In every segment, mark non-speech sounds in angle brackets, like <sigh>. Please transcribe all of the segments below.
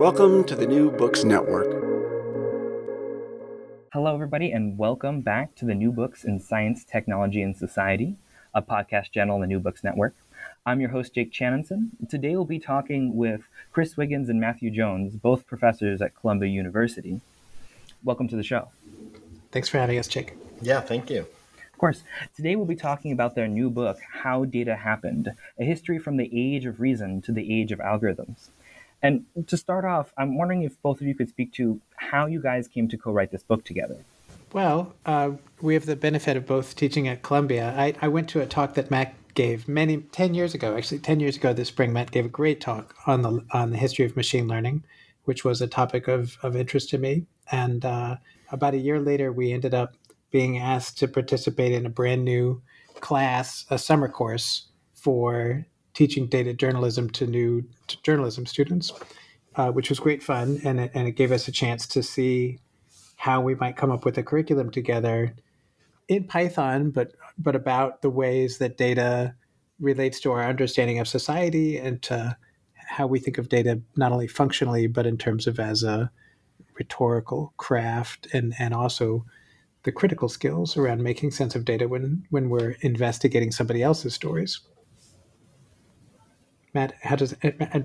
Welcome to the New Books Network. Hello, everybody, and welcome back to the New Books in Science, Technology, and Society, a podcast channel on the New Books Network. I'm your host, Jake Chanenson. Today we'll be talking with Chris Wiggins and Matthew Jones, both professors at Columbia University. Welcome to the show. Thanks for having us, Jake. Yeah, thank you. Of course, today we'll be talking about their new book, How Data Happened A History from the Age of Reason to the Age of Algorithms. And to start off, I'm wondering if both of you could speak to how you guys came to co write this book together. Well, uh, we have the benefit of both teaching at Columbia. I, I went to a talk that Matt gave many 10 years ago actually 10 years ago this spring matt gave a great talk on the on the history of machine learning which was a topic of, of interest to me and uh, about a year later we ended up being asked to participate in a brand new class a summer course for teaching data journalism to new to journalism students uh, which was great fun and it, and it gave us a chance to see how we might come up with a curriculum together in Python, but but about the ways that data relates to our understanding of society and to how we think of data not only functionally but in terms of as a rhetorical craft and and also the critical skills around making sense of data when when we're investigating somebody else's stories. Matt, how does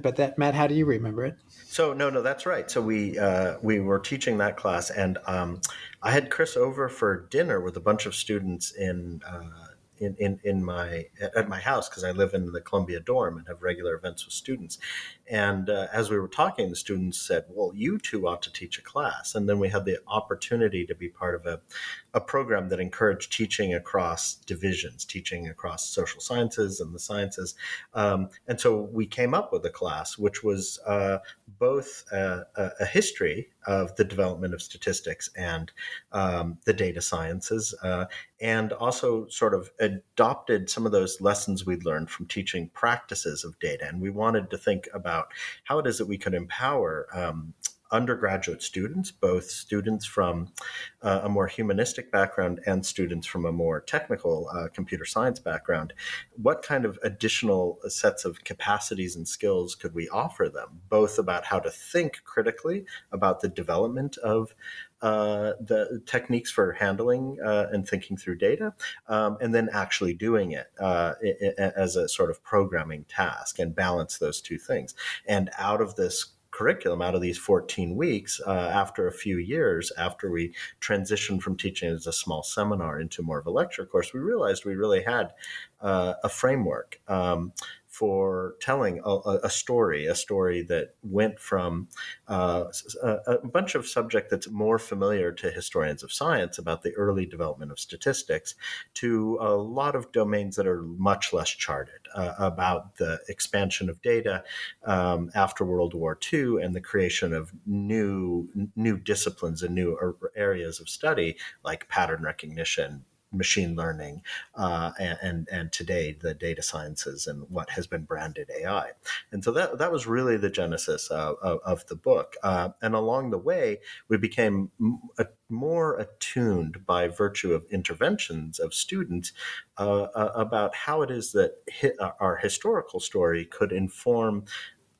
but that Matt, how do you remember it? So no, no, that's right. So we uh, we were teaching that class, and um, I had Chris over for dinner with a bunch of students in uh, in, in, in my at my house because I live in the Columbia dorm and have regular events with students. And uh, as we were talking, the students said, "Well, you two ought to teach a class." And then we had the opportunity to be part of a, a program that encouraged teaching across divisions, teaching across social sciences and the sciences. Um, and so we came up with a class which was uh, both a, a, history of the development of statistics and um, the data sciences, uh, and also sort of adopted some of those lessons we'd learned from teaching practices of data. And we wanted to think about how it is that we could empower um, undergraduate students, both students from uh, a more humanistic background and students from a more technical uh, computer science background, what kind of additional sets of capacities and skills could we offer them, both about how to think critically about the development of uh, the techniques for handling uh, and thinking through data, um, and then actually doing it, uh, it, as a sort of programming task and balance those two things. And out of this curriculum out of these 14 weeks uh, after a few years after we transitioned from teaching as a small seminar into more of a lecture course we realized we really had uh, a framework. Um, for telling a, a, story, a story that went from uh, a, a, bunch of subject that's more familiar to historians of science about the early development of statistics to a lot of domains that are much less charted uh, about the expansion of data um, after World War II and the creation of new new disciplines and new areas of study like pattern recognition, machine learning uh, and, and today the data sciences and what has been branded AI. And so that, that was really the genesis of, of, of the book. Uh, and along the way, we became a, more attuned by virtue of interventions of students uh, about how it is that hi- our historical story could inform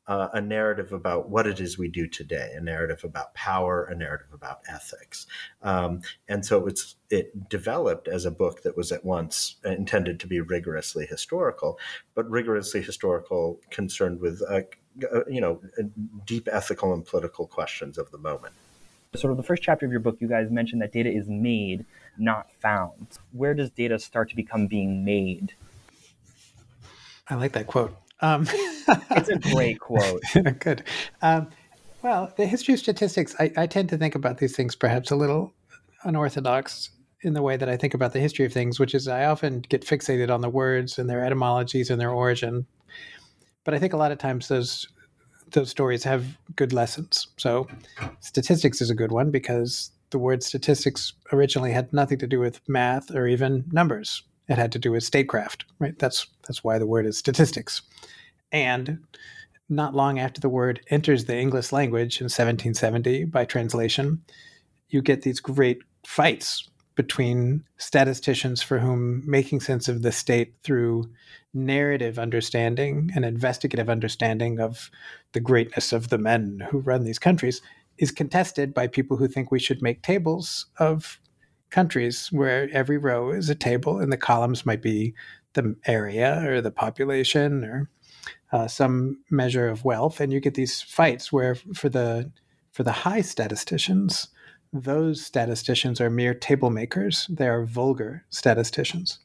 uh, a narrative about what it is we do today, a narrative about power, a narrative about ethics. Um, and so it's it developed as a book that was at once intended to be rigorously historical, but rigorously historical concerned with uh, uh, you know deep ethical and political questions of the moment. Sort of the first chapter of your book, you guys mentioned that data is made, not found. Where does data start to become being made? I like that quote. Um, it's a great quote. <laughs> Good. Um, well, the history of statistics, I, I, tend to think about these things perhaps a little unorthodox in the way that I think about the history of things, which is I often get fixated on the words and their etymologies and their origin. But I think a lot of times those those stories have good lessons. So, statistics is a good one because the word statistics originally had nothing to do with math or even numbers. It had to do with statecraft, right? That's that's why the word is statistics. And not long after the word enters the English language in 1770 by translation, you get these great fights between statisticians for whom making sense of the state through narrative understanding and investigative understanding of the greatness of the men who run these countries is contested by people who think we should make tables of countries where every row is a table and the columns might be the area or the population or uh, some measure of wealth. And you get these fights where for the for the high statisticians those statisticians are mere table makers. They are vulgar statisticians.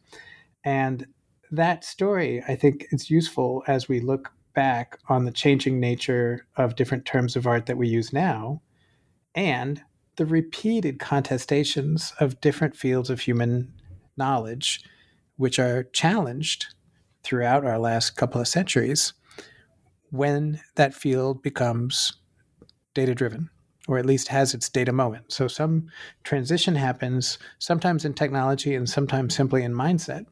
And that story i think is useful as we look back on the changing nature of different terms of art that we use now. And the repeated contestations of different fields of human knowledge, which are challenged throughout our last couple of centuries when that field becomes data driven or at least has its data moment. So some transition happens sometimes in technology and sometimes simply in mindset.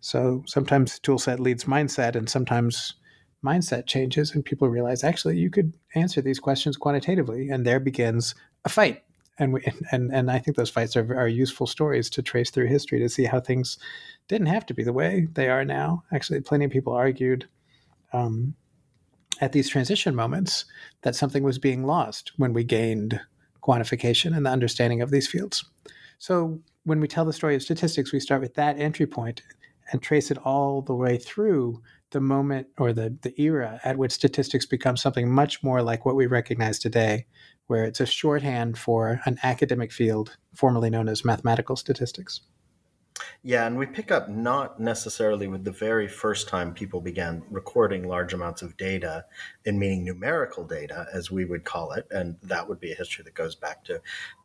So sometimes toolset leads mindset and sometimes mindset changes and people realize actually you could answer these questions quantitatively and there begins a fight and we, <laughs> and and I think those fights are are useful stories to trace through history to see how things didn't have to be the way they are now. Actually, plenty of people argued um, at these transition moments that something was being lost when we gained quantification and the understanding of these fields. So when we tell the story of statistics, we start with that entry point and trace it all the way through the moment or the, the era at which statistics become something much more like what we recognize today, where it's a shorthand for an academic field formerly known as mathematical statistics. Yeah, and we pick up not necessarily with the very first time people began recording large amounts of data, and meaning numerical data, as we would call it, and that would be a history that goes back to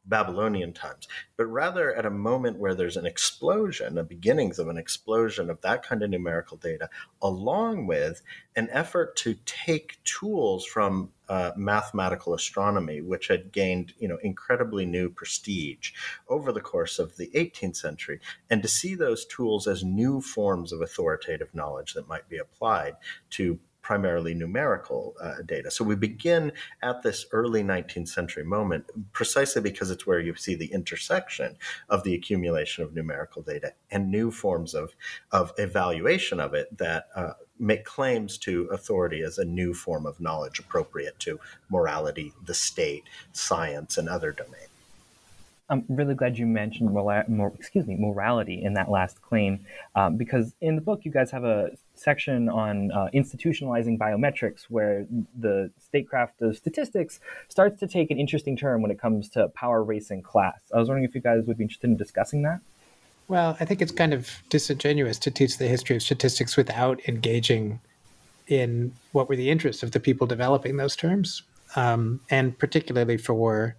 Babylonian times, but rather at a moment where there's an explosion, the beginnings of an explosion of that kind of numerical data, along with an effort to take tools from uh, mathematical astronomy, which had gained you know incredibly new prestige over the course of the 18th century, and to see those tools as new forms of authoritative knowledge that might be applied to primarily numerical uh, data. So we begin at this early 19th century moment precisely because it's where you see the intersection of the accumulation of numerical data and new forms of, of evaluation of it that uh, make claims to authority as a new form of knowledge appropriate to morality, the state, science, and other domains. I'm really glad you mentioned mora- mor- excuse me morality in that last claim, um, because in the book you guys have a section on uh, institutionalizing biometrics, where the statecraft of statistics starts to take an interesting turn when it comes to power, race, and class. I was wondering if you guys would be interested in discussing that. Well, I think it's kind of disingenuous to teach the history of statistics without engaging in what were the interests of the people developing those terms, um, and particularly for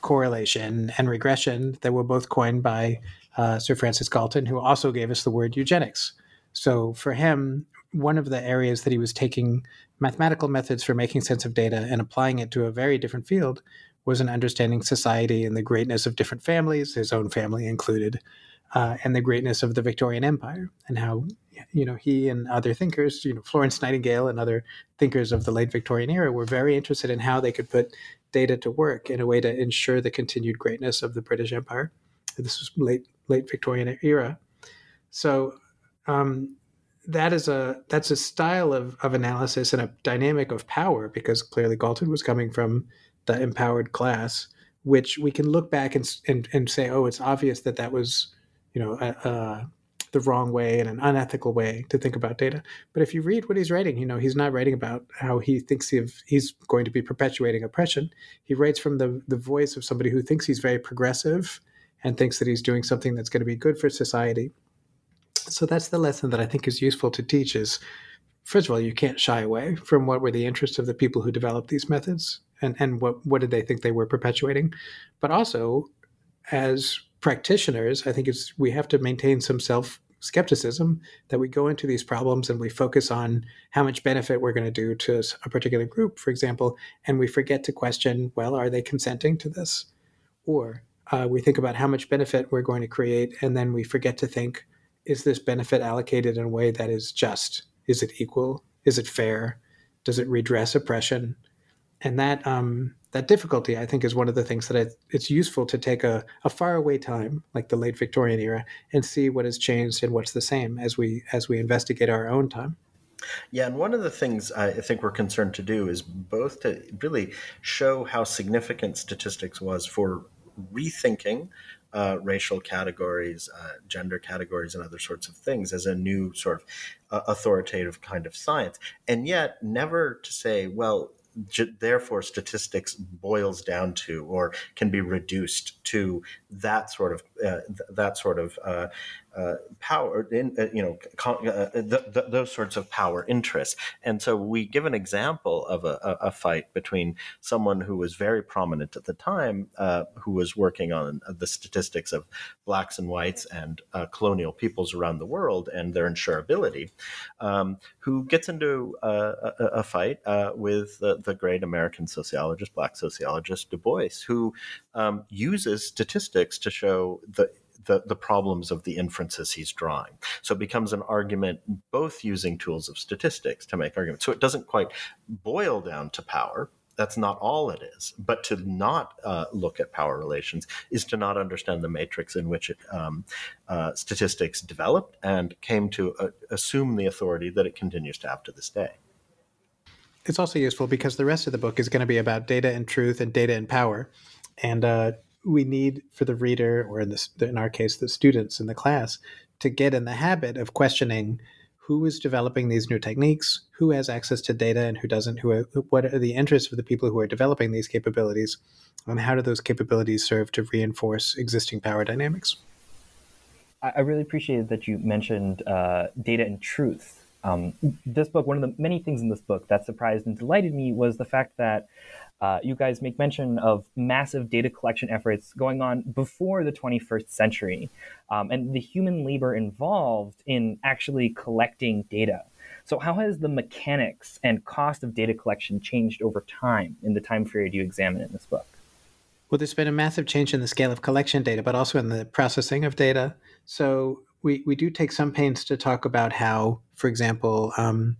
correlation and regression that were both coined by uh, Sir Francis Galton, who also gave us the word eugenics. So for him, one of the areas that he was taking mathematical methods for making sense of data and applying it to a very different field was an understanding society and the greatness of different families, his own family included, uh, and the greatness of the Victorian Empire and how you know he and other thinkers, you know Florence Nightingale and other thinkers of the late Victorian era were very interested in how they could put data to work in a way to ensure the continued greatness of the British Empire. This was late late Victorian era, so um, that is a that's a style of, of analysis and a dynamic of power because clearly Galton was coming from the empowered class, which we can look back and and, and say, oh, it's obvious that that was you know a, a the wrong way and an unethical way to think about data. But if you read what he's writing, you know, he's not writing about how he thinks he he's going to be perpetuating oppression. He writes from the, the voice of somebody who thinks he's very progressive and thinks that he's doing something that's going to be good for society. So that's the lesson that I think is useful to teach is first of all, you can't shy away from what were the interests of the people who developed these methods and, and what, what did they think they were perpetuating. But also, as practitioners, I think it's we have to maintain some self skepticism that we go into these problems and we focus on how much benefit we're going to do to a particular group, for example, and we forget to question, well, are they consenting to this? Or uh, we think about how much benefit we're going to create, and then we forget to think, is this benefit allocated in a way that is just? Is it equal? Is it fair? Does it redress oppression? And that um, that difficulty, I think, is one of the things that it's useful to take a, a faraway time, like the late Victorian era, and see what has changed and what's the same as we as we investigate our own time. Yeah, and one of the things I think we're concerned to do is both to really show how significant statistics was for rethinking uh, racial categories, uh, gender categories, and other sorts of things as a new sort of uh, authoritative kind of science. And yet, never to say, well, j- therefore, statistics boils down to or can be reduced to that sort of uh, th- that sort of uh, uh, power, in, uh, you know, uh, th- th- those sorts of power interests. And so we give an example of a, a, fight between someone who was very prominent at the time, uh, who was working on the statistics of blacks and whites and colonial peoples around the world and their insurability, um, who gets into a, a fight with the, the, great American sociologist, black sociologist Du Bois, who um, uses statistics to show the the, the problems of the inferences he's drawing. So it becomes an argument both using tools of statistics to make arguments. So it doesn't quite boil down to power. That's not all it is. But to not uh, look at power relations is to not understand the matrix in which it, um, uh, statistics developed and came to uh, assume the authority that it continues to have to this day. It's also useful because the rest of the book is going to be about data and truth and data and power. And uh, we need for the reader, or in this, in our case, the students in the class, to get in the habit of questioning who is developing these new techniques, who has access to data and who doesn't, who are, what are the interests of the people who are developing these capabilities, and how do those capabilities serve to reinforce existing power dynamics. I really appreciated that you mentioned uh, data and truth. Um, this book, one of the many things in this book that surprised and delighted me was the fact that uh, you guys make mention of massive data collection efforts going on before the 21st century um, and the human labor involved in actually collecting data. So, how has the mechanics and cost of data collection changed over time in the time period you examine in this book? Well, there's been a massive change in the scale of collection data, but also in the processing of data. So, we, we do take some pains to talk about how, for example, um,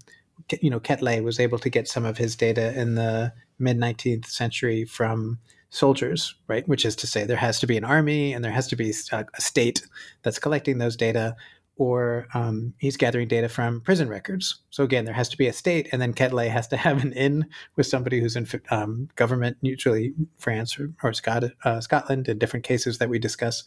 you know, Quetelet was able to get some of his data in the mid 19th century from soldiers, right? Which is to say, there has to be an army and there has to be a, a state that's collecting those data, or um, he's gathering data from prison records. So again, there has to be a state, and then Quetelet has to <laughs> have an in with somebody who's in um, government, usually France or, or Scot- uh, Scotland, in different cases that we discuss.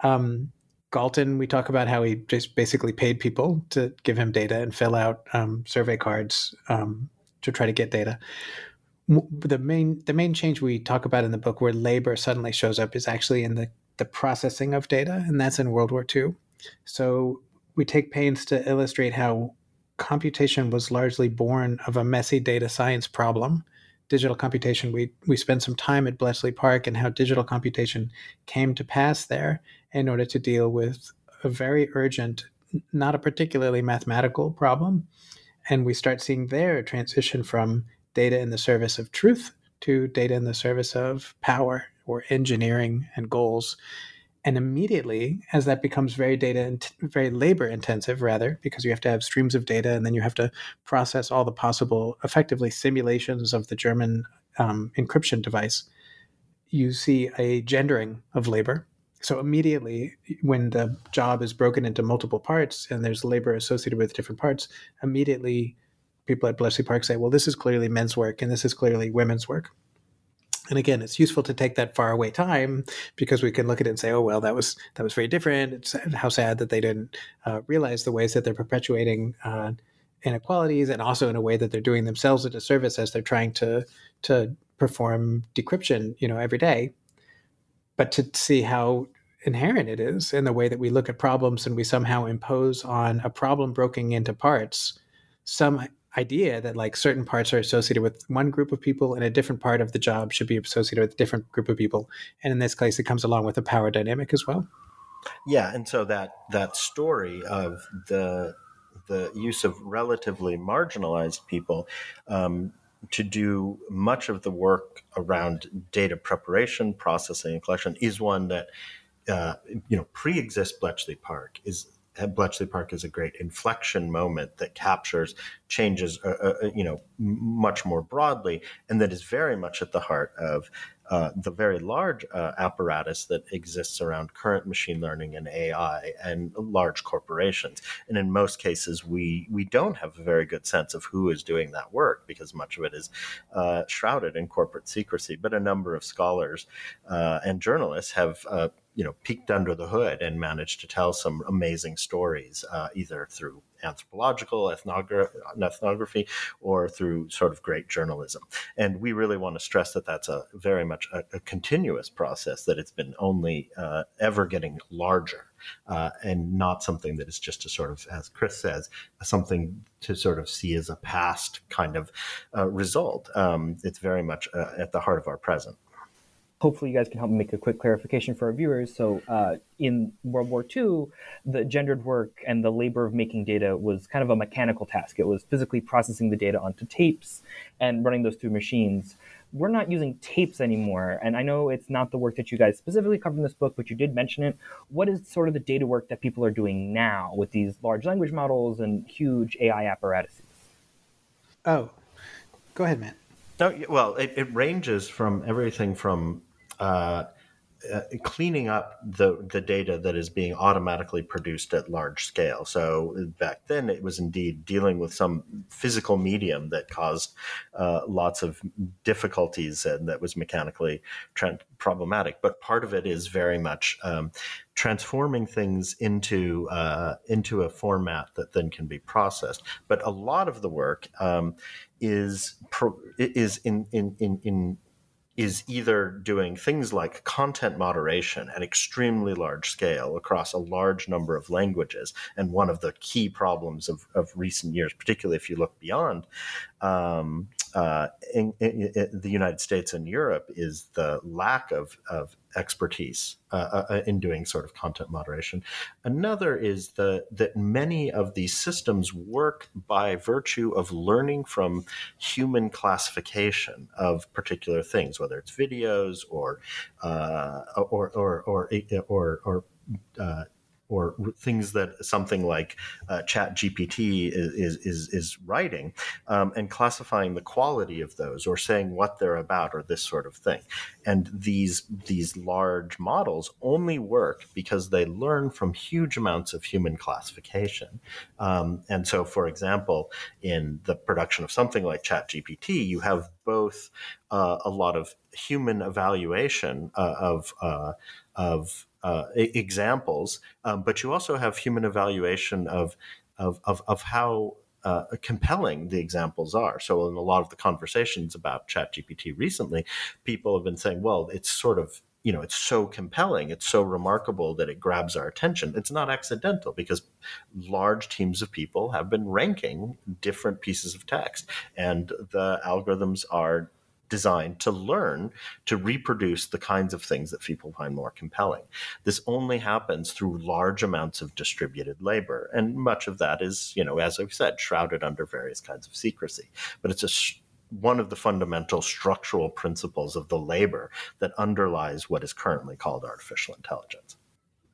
Um, Galton, we talk about how he just basically paid people to give him data and fill out um, survey cards um, to try to get data. The main the main change we talk about in the book, where labor suddenly shows up, is actually in the the processing of data, and that's in World War II. So we take pains to illustrate how computation was largely born of a messy data science problem. Digital computation, we, we spent some time at Bletchley Park and how digital computation came to pass there in order to deal with a very urgent, not a particularly mathematical problem. And we start seeing there a transition from data in the service of truth to data in the service of power or engineering and goals. And immediately, as that becomes very data and very labor intensive, rather, because you have to have streams of data and then you have to process all the possible, effectively, simulations of the German um, encryption device, you see a gendering of labor so immediately when the job is broken into multiple parts and there's labor associated with different parts immediately people at bletchley park say well this is clearly men's work and this is clearly women's work. And again it's useful to take that far away time because we can look at it and say oh well that was that was very different. It's how sad that they didn't uh, realize the ways that they're perpetuating uh, inequalities and also in a way that they're doing themselves a disservice as they're trying to to perform decryption you know every day. But to see how inherent it is in the way that we look at problems and we somehow impose on a problem broken into parts some idea that like certain parts are associated with one group of people and a different part of the job should be associated with a different group of people. And in this case it comes along with a power dynamic as well. Yeah, and so that that story of the the use of relatively marginalized people um, to do much of the work around data preparation, processing, and collection is one that uh, you know pre-exists Bletchley Park is Bletchley Park is a great inflection moment that captures changes, uh, uh, you know, much more broadly, and that is very much at the heart of uh, the very large uh, apparatus that exists around current machine learning and AI and large corporations. And in most cases, we we don't have a very good sense of who is doing that work because much of it is uh, shrouded in corporate secrecy. But a number of scholars uh, and journalists have you know peeked under the hood and managed to tell some amazing stories, uh, either through anthropological ethnogra- ethnography or through sort of great journalism. And we really want to stress that that's a very much a, a continuous process. That it's been only uh, ever getting larger. Uh, and not something that is just a sort of, as Chris says, something to sort of see as a past kind of uh, result. Um, it's very much uh, at the heart of our present hopefully you guys can help me make a quick clarification for our viewers. So, uh, in World War II, the gendered work and the labor of making data was kind of a mechanical task. It was physically processing the data onto tapes and running those through machines. We're not using tapes anymore. And I know it's not the work that you guys specifically cover in this book, but you did mention it. What is sort of the data work that people are doing now with these large language models and huge AI apparatuses? Oh, go ahead, Matt. No, well, it, it ranges from everything from uh, uh, cleaning up the the data that is being automatically produced at large scale. So back then, it was indeed dealing with some physical medium that caused uh, lots of difficulties and that was mechanically tra- problematic. But part of it is very much um, transforming things into uh, into a format that then can be processed. But a lot of the work um, is pro- is in in in, in is either doing things like content moderation at extremely large scale across a large number of languages. And one of the key problems of, of recent years, particularly if you look beyond um, uh, in, in, in, the United States and Europe, is the lack of, of expertise uh, uh, uh, in doing sort of content moderation. Another is the, that many of these systems work by virtue of learning from human classification of particular things, whether it's videos or uh, or or or or, or uh, or things that something like uh, Chat GPT is, is, is writing, um, and classifying the quality of those, or saying what they're about, or this sort of thing. And these these large models only work because they learn from huge amounts of human classification. Um, and so, for example, in the production of something like Chat GPT, you have both uh, a lot of human evaluation uh, of uh, of uh, examples, um, but you also have human evaluation of of of, of how uh, compelling the examples are. So, in a lot of the conversations about ChatGPT recently, people have been saying, "Well, it's sort of." You know, it's so compelling, it's so remarkable that it grabs our attention. It's not accidental because large teams of people have been ranking different pieces of text, and the algorithms are designed to learn to reproduce the kinds of things that people find more compelling. This only happens through large amounts of distributed labor. And much of that is, you know, as I've said, shrouded under various kinds of secrecy. But it's a one of the fundamental structural principles of the labor that underlies what is currently called artificial intelligence.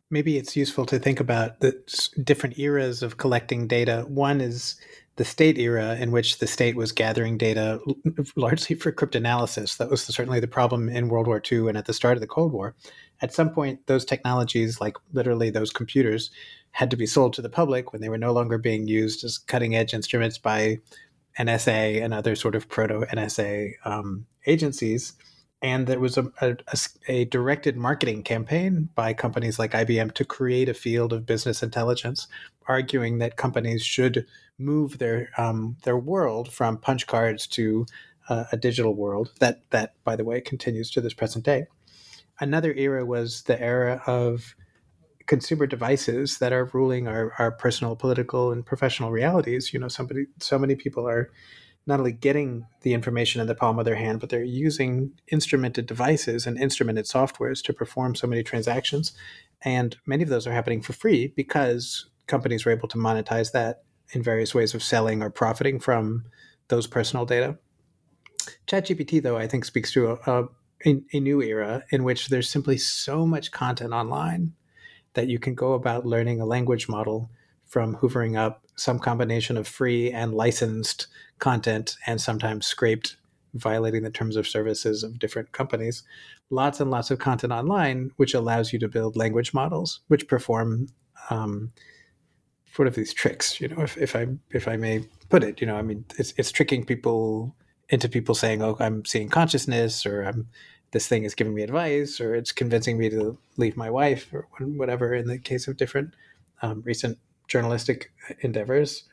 Maybe it's useful to think about the different eras of collecting data. One is the state era in which the state was gathering data <laughs> largely for cryptanalysis. That was certainly the problem in World War II and at the start of the Cold War. At some point, those technologies, like literally those computers, had to be sold to the public when they were no longer being used as cutting edge instruments by NSA and other sort of proto NSA um, agencies. And there was a, a, a directed marketing campaign by companies like IBM to create a field of business intelligence, arguing that companies should move their um, their world from punch cards to uh, a digital world. That that, by the way, continues to this present day. Another era was the era of consumer devices that are ruling our, our personal, political, and professional realities. You know, somebody, so many people are not only getting the information in the palm of their hand, but they're using instrumented devices and instrumented softwares to perform so many transactions. And many of those are happening for free because companies are able to monetize that in various ways of selling or profiting from those personal data. ChatGPT, though, I think speaks to a, a, a new era in which there's simply so much content online that you can go about learning a language model from hoovering up some combination of free and licensed content and sometimes scraped violating the terms of services of different companies lots and lots of content online which allows you to build language models which perform um, sort of these tricks you know if, if i if i may put it you know i mean it's, it's tricking people into people saying oh i'm seeing consciousness or i'm this thing is giving me advice or it's convincing me to leave my wife or whatever in the case of different um, recent journalistic endeavors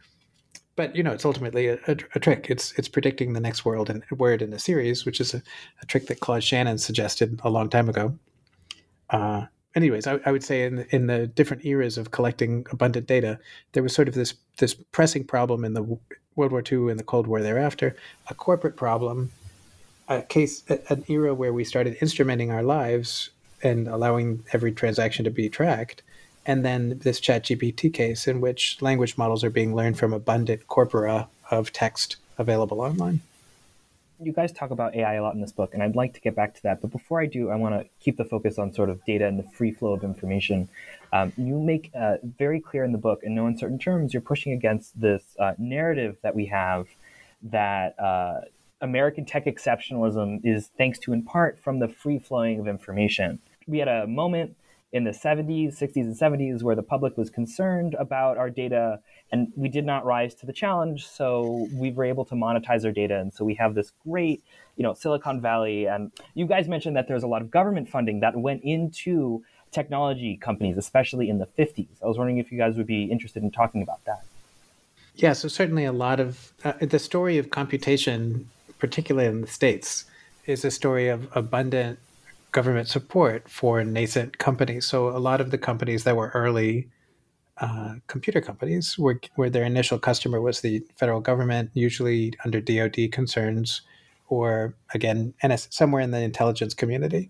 but you know it's ultimately a, a, a, trick. It's it's predicting the next world and word in the series which is a, a, trick that claude shannon suggested a long time ago. Uh, anyways I, I, would say in the, in the different eras of collecting abundant data there was sort of this this pressing problem in the world war ii and the cold war thereafter a corporate problem a case an era where we started instrumenting our lives and allowing every transaction to be tracked and then this chat gpt case in which language models are being learned from abundant corpora of text available online. You guys talk about ai a lot in this book and i'd like to get back to that. But before i do i want to keep the focus on sort of data and the free flow of information. Um, you make uh, very clear in the book in no uncertain terms you're pushing against this uh, narrative that we have that uh, american tech exceptionalism is thanks to in part from the free flowing of information. We had a moment in the 70s, 60s, and 70s where the public was concerned about our data and we did not rise to the challenge. So we were able to monetize our data. And so we have this great, you know, Silicon Valley. And you guys mentioned that there's a lot of government funding that went into technology companies, especially in the 50s. I was wondering if you guys would be interested in talking about that. Yeah, so certainly a lot of uh, the story of computation, particularly in the States, is a story of abundant government support for nascent companies. So a lot of the companies that were early uh, computer companies, were, where their initial customer was the federal government, usually under DoD concerns, or again, NS, somewhere in the intelligence community.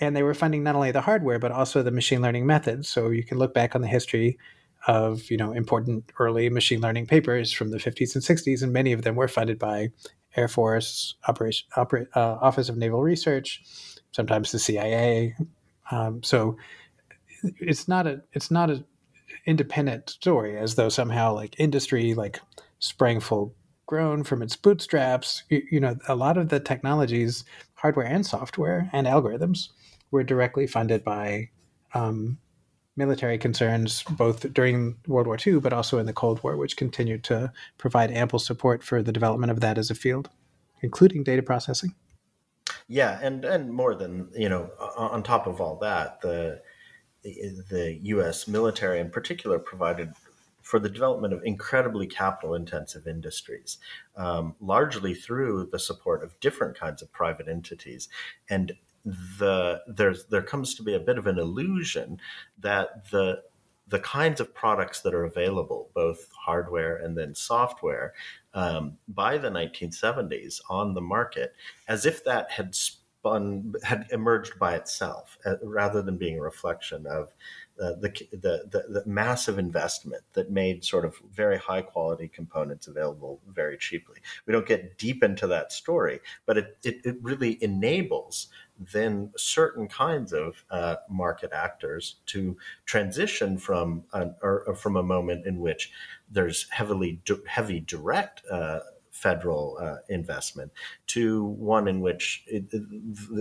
And they were funding not only the hardware but also the machine learning methods. So you can look back on the history of you know important early machine learning papers from the 50s and 60s, and many of them were funded by Air Force Operation, Oper, uh, Office of Naval Research, sometimes the CIA. Um, so it's not a it's not a independent story as though somehow like industry like sprang full grown from its bootstraps. You, you know, a lot of the technologies, hardware and software and algorithms, were directly funded by um, military concerns, both during World War II, but also in the Cold War, which continued to provide ample support for the development of that as a field, including data processing. Yeah, and and more than you know, on top of all that, the the U.S. military in particular provided for the development of incredibly capital intensive industries, um, largely through the support of different kinds of private entities. And the there's there comes to be a bit of an illusion that the the kinds of products that are available, both hardware and then software, um, by the 1970s on the market, as if that had spun, had emerged by itself, uh, rather than being a reflection of uh, the, the, the, the, massive investment that made sort of very high quality components available very cheaply. We don't get deep into that story, but it, it, it really enables then certain kinds of uh, market actors to transition from an, or, from a moment in which there's heavily heavy direct uh, federal uh, investment to one in which it,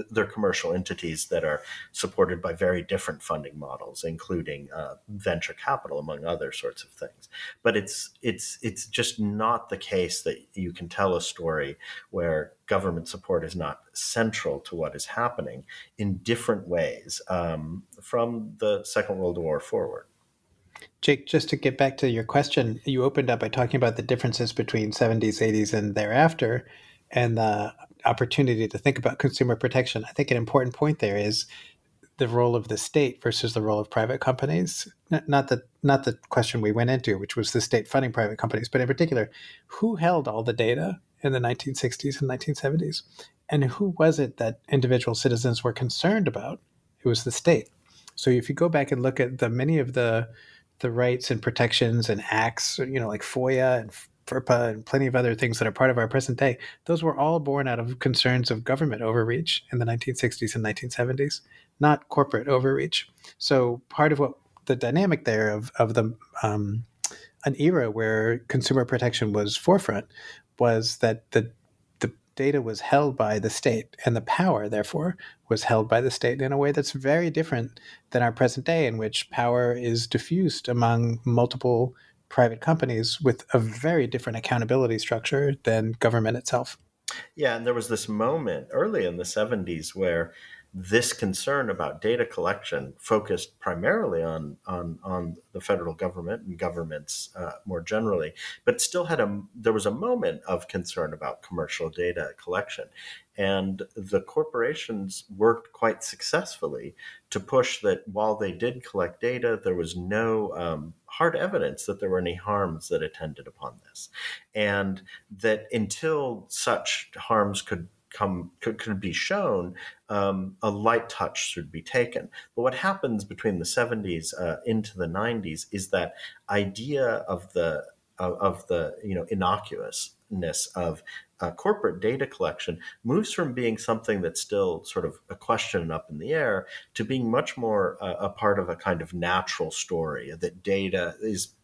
they're commercial entities that are supported by very different funding models, including uh, venture capital, among other sorts of things. But it's it's it's just not the case that you can tell a story where government support is not central to what is happening in different ways um, from the Second World War forward. Jake, just to get back to your question, you opened up by talking about the differences between 70s, 80s, and thereafter, and the opportunity to think about consumer protection. I think an important point there is the role of the state versus the role of private companies. Not the not the question we went into, which was the state funding private companies, but in particular, who held all the data in the 1960s and 1970s. And who was it that individual citizens were concerned about? It was the state. So if you go back and look at the many of the the rights and protections and acts, you know, like FOIA and FERPA and plenty of other things that are part of our present day, those were all born out of concerns of government overreach in the 1960s and 1970s, not corporate overreach. So part of what the dynamic there of of the um, an era where consumer protection was forefront was that the the data was held by the state and the power therefore was held by the state in a way that's very different than our present day in which power is diffused among multiple private companies with a very different accountability structure than government itself. Yeah, and there was this moment early in the 70s where this concern about data collection focused primarily on on on the federal government and governments uh, more generally, but still had a there was a moment of concern about commercial data collection, and the corporations worked quite successfully to push that while they did collect data, there was no um, hard evidence that there were any harms that attended upon this, and that until such harms could come could, could be shown, um, a light touch should be taken. But what happens between the 70s uh, into the 90s is that idea of the of, the you know innocuousness of uh, corporate data collection moves from being something that's still sort of a question up in the air to being much more uh, a part of a kind of natural story that data is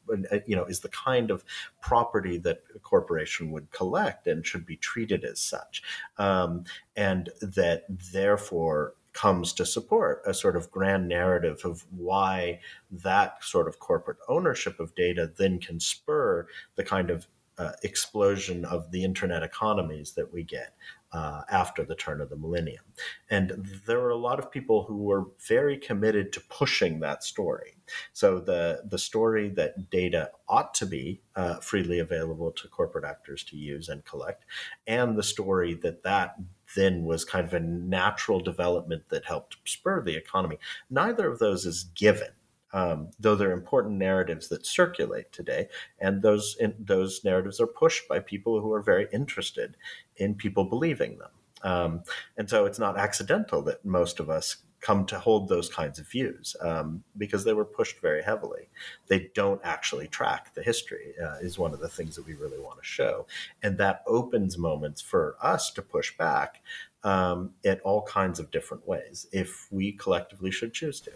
you know is the kind of property that a corporation would collect and should be treated as such. Um, and that therefore comes to support a sort of grand narrative of why that sort of corporate ownership of data then can spur the kind of uh, explosion of the internet economies that we get uh, after the turn of the millennium. And there were a lot of people who were very committed to pushing that story. So the, the story that data ought to be uh, freely available to corporate actors to use and collect, and the story that that then was kind of a natural development that helped spur the economy. Neither of those is given um, though they're important narratives that circulate today, and those in, those narratives are pushed by people who are very interested in people believing them. Um, and so it's not accidental that most of us come to hold those kinds of views um, because they were pushed very heavily. They don't actually track the history, uh, is one of the things that we really want to show. And that opens moments for us to push back um, in all kinds of different ways if we collectively should choose to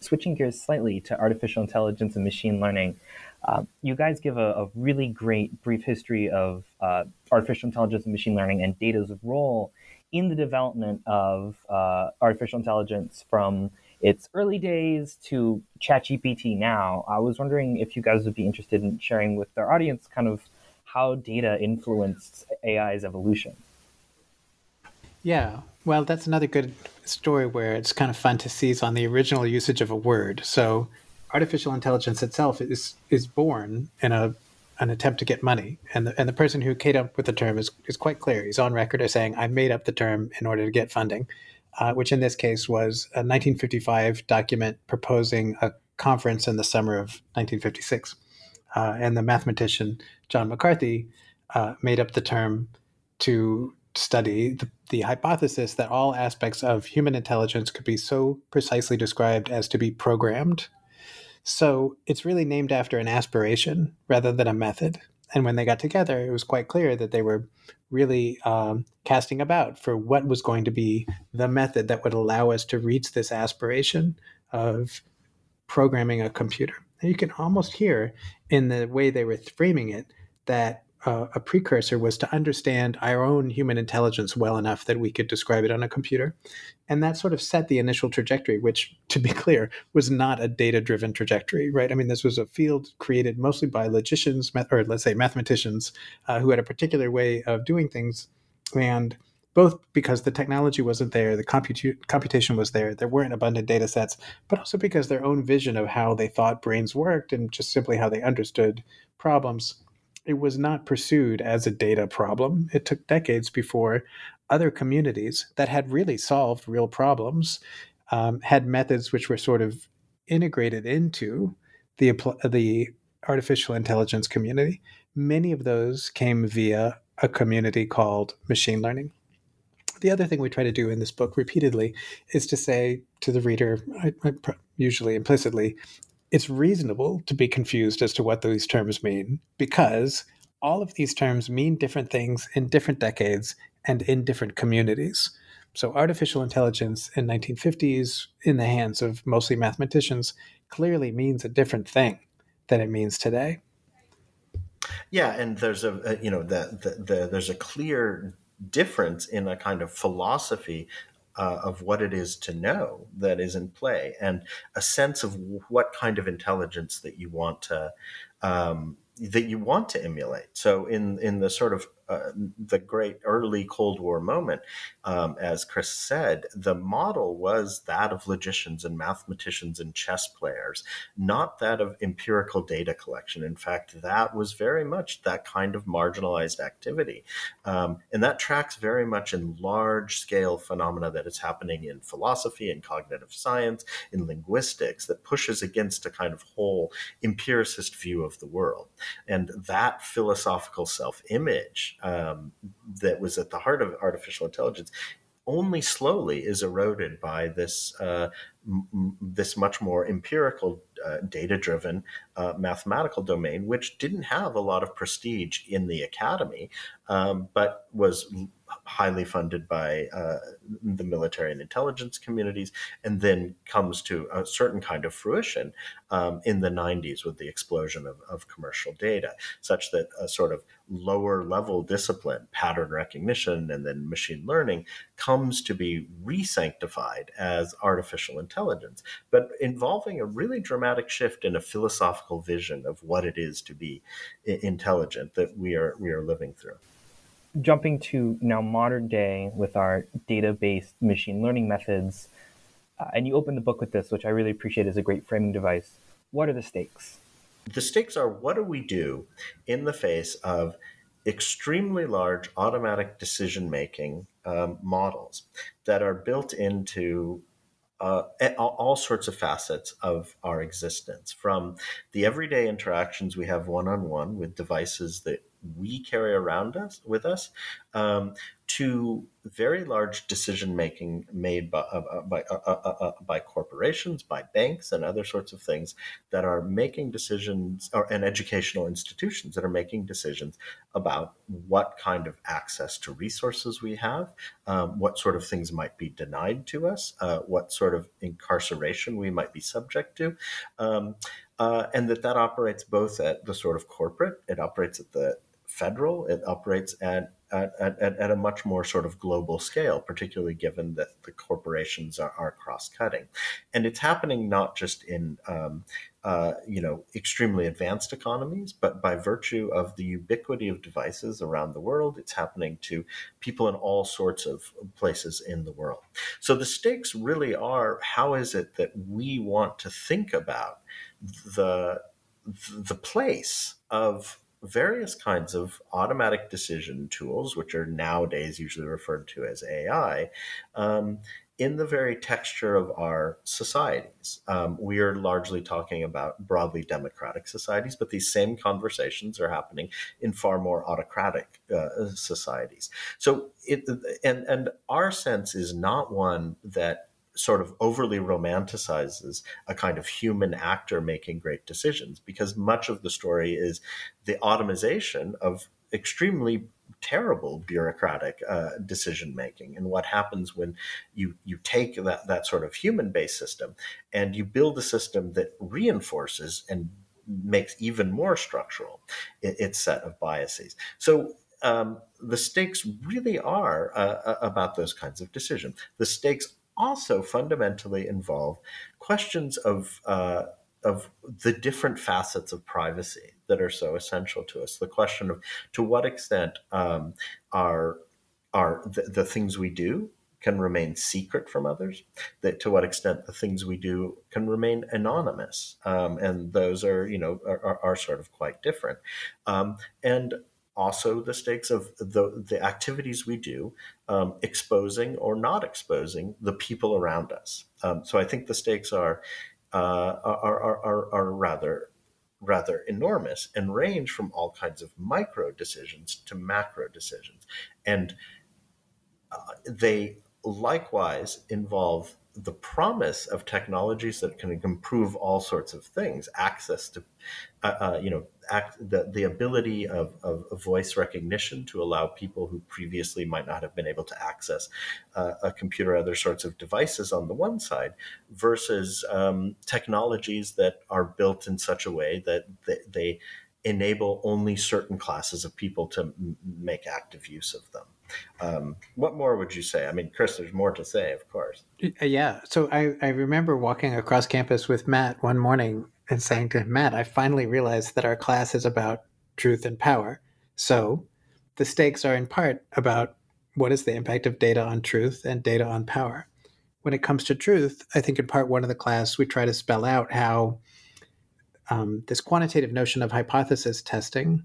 switching gears slightly to artificial intelligence and machine learning, uh, you guys give a, a, really great brief history of uh, artificial intelligence and machine learning and data's role in the development of uh, artificial intelligence from its early days to ChatGPT now. I was wondering if you guys would be interested in sharing with our audience kind of how data influenced AI's evolution. Yeah, well, that's another good story where it's kind of fun to seize on the original usage of a word. So, artificial intelligence itself is is born in a an attempt to get money, and the and the person who came up with the term is is quite clear. He's on record as saying, "I made up the term in order to get funding," uh, which in this case was a 1955 document proposing a conference in the summer of 1956, uh, and the mathematician John McCarthy uh, made up the term to study the, the hypothesis that all aspects of human intelligence could be so precisely described as to be programmed. So it's really named after an aspiration rather than a method. And when they got together, it was quite clear that they were really um, casting about for what was going to be the method that would allow us to reach this aspiration of programming a computer. And you can almost hear in the way they were framing it that uh, a precursor was to understand our own human intelligence well enough that we could describe it on a computer. And that sort of set the initial trajectory, which, <laughs> to be clear, was not a data driven trajectory, right? I mean, this was a field created mostly by logicians, or let's say mathematicians, uh, who had a particular way of doing things. And both because the technology wasn't there, the computu- computation was there, there weren't abundant data sets, but also because their own vision of how they thought brains worked and just simply how they understood problems it was not pursued as a data problem. It took decades before other communities that had really solved real problems um, had methods which were sort of integrated into the the artificial intelligence community. Many of those came via a community called machine learning. The other thing we try to do in this book repeatedly is to say to the reader, I, I, usually implicitly, it's reasonable to be confused as to what these terms mean because all of these terms mean different things in different decades and in different communities. So, artificial intelligence in 1950s, in the hands of mostly mathematicians, clearly means a different thing than it means today. Yeah, and there's a, a you know the, the, the, there's a clear difference in a kind of philosophy uh, of what it is to know that is in play, and a sense of what kind of intelligence that you want to um, that you want to emulate. So in in the sort of uh, the great early Cold War moment, um, as Chris said, the model was that of logicians and mathematicians and chess players, not that of empirical data collection. In fact, that was very much that kind of marginalized activity. Um, and that tracks very much in large scale phenomena that is happening in philosophy and cognitive science, in linguistics, that pushes against a kind of whole empiricist view of the world. And that philosophical self image um, that was at the heart of artificial intelligence only slowly is eroded by this uh, m- this much more empirical, uh, data driven uh, mathematical domain, which didn't have a lot of prestige in the academy, um, but was highly funded by uh, the military and intelligence communities, and then comes to a certain kind of fruition um, in the 90s with the explosion of, of commercial data, such that a sort of lower level discipline, pattern recognition, and then machine learning comes to be re-sanctified as artificial intelligence, but involving a really dramatic shift in a philosophical vision of what it is to be intelligent that we are we are living through jumping to now modern day with our data-based machine learning methods, uh, and you open the book with this, which I really appreciate as a great framing device. What are the stakes? The stakes are what do we do in the face of extremely large automatic decision making um, models that are built into uh, all sorts of facets of our existence from the everyday interactions we have one on one with devices that we carry around us with us um, to very large decision making made by uh, uh by, uh, uh, uh, by corporations, by banks, and other sorts of things that are making decisions, or and educational institutions that are making decisions about what kind of access to resources we have, um, what sort of things might be denied to us, uh, what sort of incarceration we might be subject to. Um, and that that operates both at the sort of corporate, it operates at the federal. It operates at, at, at, at, a much more sort of global scale, particularly given that the corporations are, are cross cutting. And it's happening not just in, um, uh, you know, extremely advanced economies, but by virtue of the ubiquity of devices around the world, it's happening to people in all sorts of places in the world. So the stakes really are how is it that we want to think about the the place of various kinds of automatic decision tools, which are nowadays usually referred to as AI, um, in the very texture of our societies. Um, we are largely talking about broadly democratic societies, but these same conversations are happening in far more autocratic uh, societies. So, it, and and our sense is not one that sort of overly romanticizes a kind of human actor making great decisions because much of the story is the automation of extremely terrible bureaucratic uh, decision making and what happens when you you take that that sort of human based system and you build a system that reinforces and makes even more structural its set of biases so um, the stakes really are uh, about those kinds of decisions. The stakes also fundamentally involve questions of uh, of the different facets of privacy that are so essential to us. The question of to what extent um, are are the, the, things we do can remain secret from others, that to what extent the things we do can remain anonymous, um, and those are you know are, are, are sort of quite different, um, and also the stakes of the, the activities we do, um, exposing or not exposing the people around us. Um, so I think the stakes are, uh, are, are, are, are, rather rather enormous and range from all kinds of micro decisions to macro decisions. And uh, they likewise involve the promise of technologies that can improve all sorts of things access to uh, uh, you know act, the, the ability of, of, voice recognition to allow people who previously might not have been able to access uh, a computer or other sorts of devices on the one side versus um, technologies that are built in such a way that they, they enable only certain classes of people to m- make active use of them um, what more would you say? I mean, Chris, there's more to say, of course. Uh, yeah. So I, I remember walking across campus with Matt one morning and saying to him, Matt, I finally realized that our class is about truth and power. So the stakes are in part about what is the impact of data on truth and data on power. When it comes to truth, I think in part one of the class, we try to spell out how um, this quantitative notion of hypothesis testing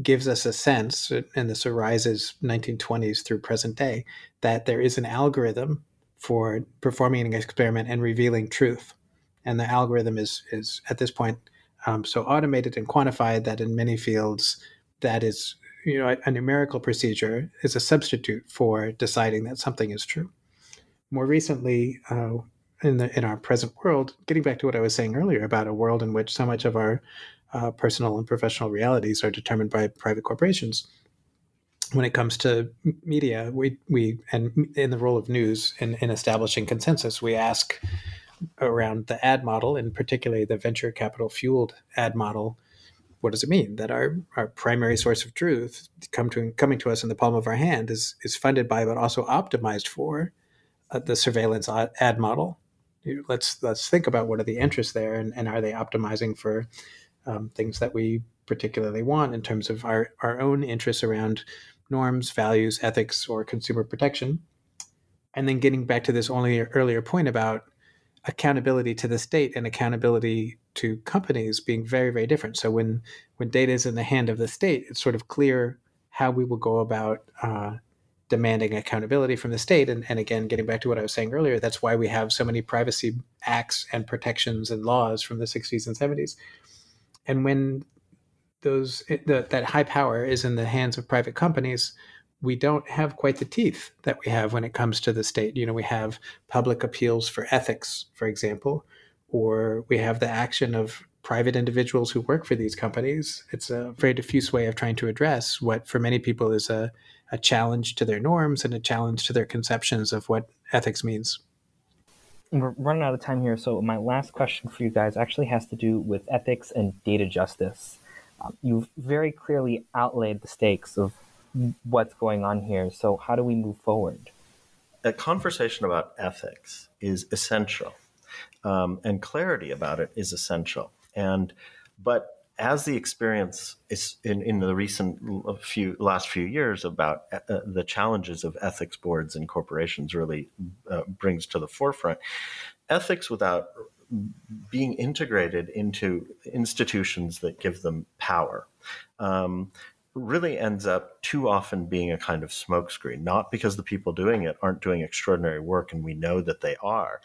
gives us a sense, and this arises 1920s through present day, that there is an algorithm for performing an experiment and revealing truth. And the algorithm is, is at this point um, so automated and quantified that in many fields, that is, you know, a, numerical procedure is a substitute for deciding that something is true. More recently, uh, in the in our present world, getting back to what I was saying earlier about a world in which so much of our uh, personal and professional realities are determined by private corporations. When it comes to media, we, we and in the role of news in, in establishing consensus, we ask around the ad model, and particularly the venture capital fueled ad model, what does it mean that our, our primary source of truth come to coming to us in the palm of our hand is is funded by but also optimized for uh, the surveillance ad model let's let's think about what are the interests there and, and are they optimizing for um, things that we particularly want in terms of our, our own interests around norms, values, ethics, or consumer protection. And then getting back to this only earlier point about accountability to the state and accountability to companies being very, very different. So when when data is in the hand of the state, it's sort of clear how we will go about uh, demanding accountability from the state. And, and again, getting back to what I was saying earlier, that's why we have so many privacy acts and protections and laws from the 60s and 70s and when those eh, the, that high power is in the hands of private companies, we don't have quite the teeth that we have when it comes to the state. You know, we have public appeals for ethics, for example, or we have the action of private individuals who work for these companies. It's a very diffuse way of trying to address what, for many people, is a, a challenge to their norms and a challenge to their conceptions of what ethics means we're running out of time here, so my last question for you guys actually has to do with ethics and data justice. Um, you've very clearly outlaid the stakes of what's going on here. So, how do we move forward? A conversation about ethics is essential, um, and clarity about it is essential. And but as the experience is in, in the recent few last few years about uh, the challenges of ethics boards and corporations really uh, brings to the forefront, ethics without being integrated into institutions that give them power um, really ends up too often being a kind of smokescreen, not because the people doing it aren't doing extraordinary work and we know that they are,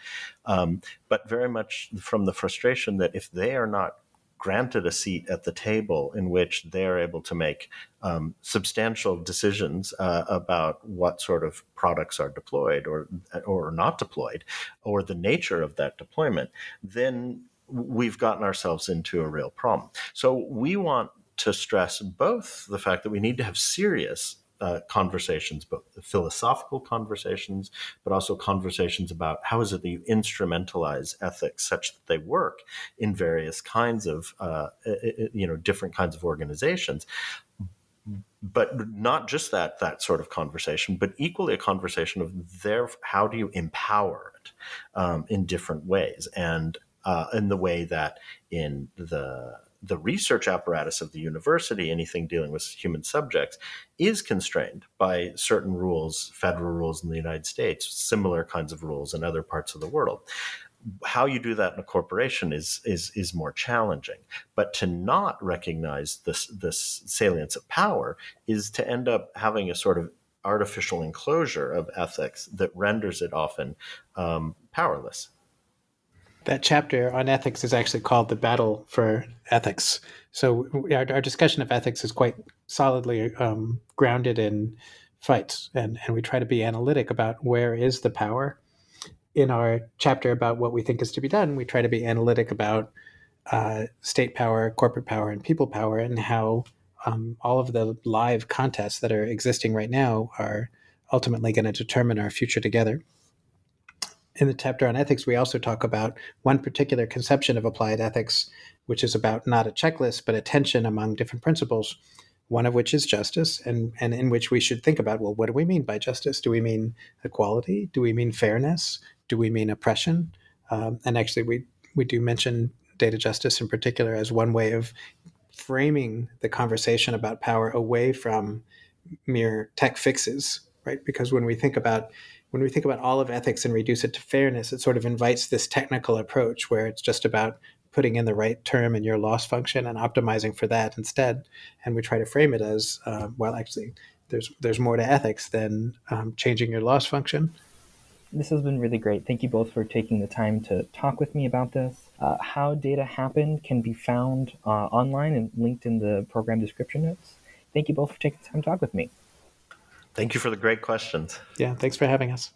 um, but very much from the frustration that if they are not granted a seat at the table in which they're able to make um, substantial decisions uh, about what sort of products are deployed or or not deployed, or the nature of that deployment, then we've gotten ourselves into a real problem. So we want to stress both the fact that we need to have serious uh, conversations, both philosophical conversations, but also conversations about how is it that you instrumentalize ethics such that they work in various kinds of, uh, you know, different kinds of organizations. But not just that that sort of conversation, but equally a conversation of there. How do you empower it um, in different ways, and uh, in the way that in the the research apparatus of the university, anything dealing with human subjects, is constrained by certain rules, federal rules in the United States, similar kinds of rules in other parts of the world. How you do that in a corporation is is is more challenging. But to not recognize this this salience of power is to end up having a sort of artificial enclosure of ethics that renders it often um, powerless that chapter on ethics is actually called the battle for ethics. So our, our discussion of ethics is quite solidly um, grounded in fights, and and we try to be analytic about where is the power. In our chapter about what we think is to be done, we try to be analytic about uh, state power, corporate power, and people power, and how um, all of the live contests that are existing right now are ultimately going to determine our future together. In the chapter on ethics, we also talk about one particular conception of applied ethics, which is about not a checklist, but a tension among different principles, one of which is justice, and, and in which we should think about well, what do we mean by justice? Do we mean equality? Do we mean fairness? Do we mean oppression? Um, and actually, we, we do mention data justice in particular as one way of framing the conversation about power away from mere tech fixes, right? Because when we think about when we think about all of ethics and reduce it to fairness, it sort of invites this technical approach where it's just about putting in the right term in your loss function and optimizing for that instead. And we try to frame it as uh, well. Actually, there's there's more to ethics than um, changing your loss function. This has been really great. Thank you both for taking the time to talk with me about this. Uh, how data happened can be found uh, online and linked in the program description notes. Thank you both for taking the time to talk with me. Thank you for the great questions. Yeah, thanks for having us.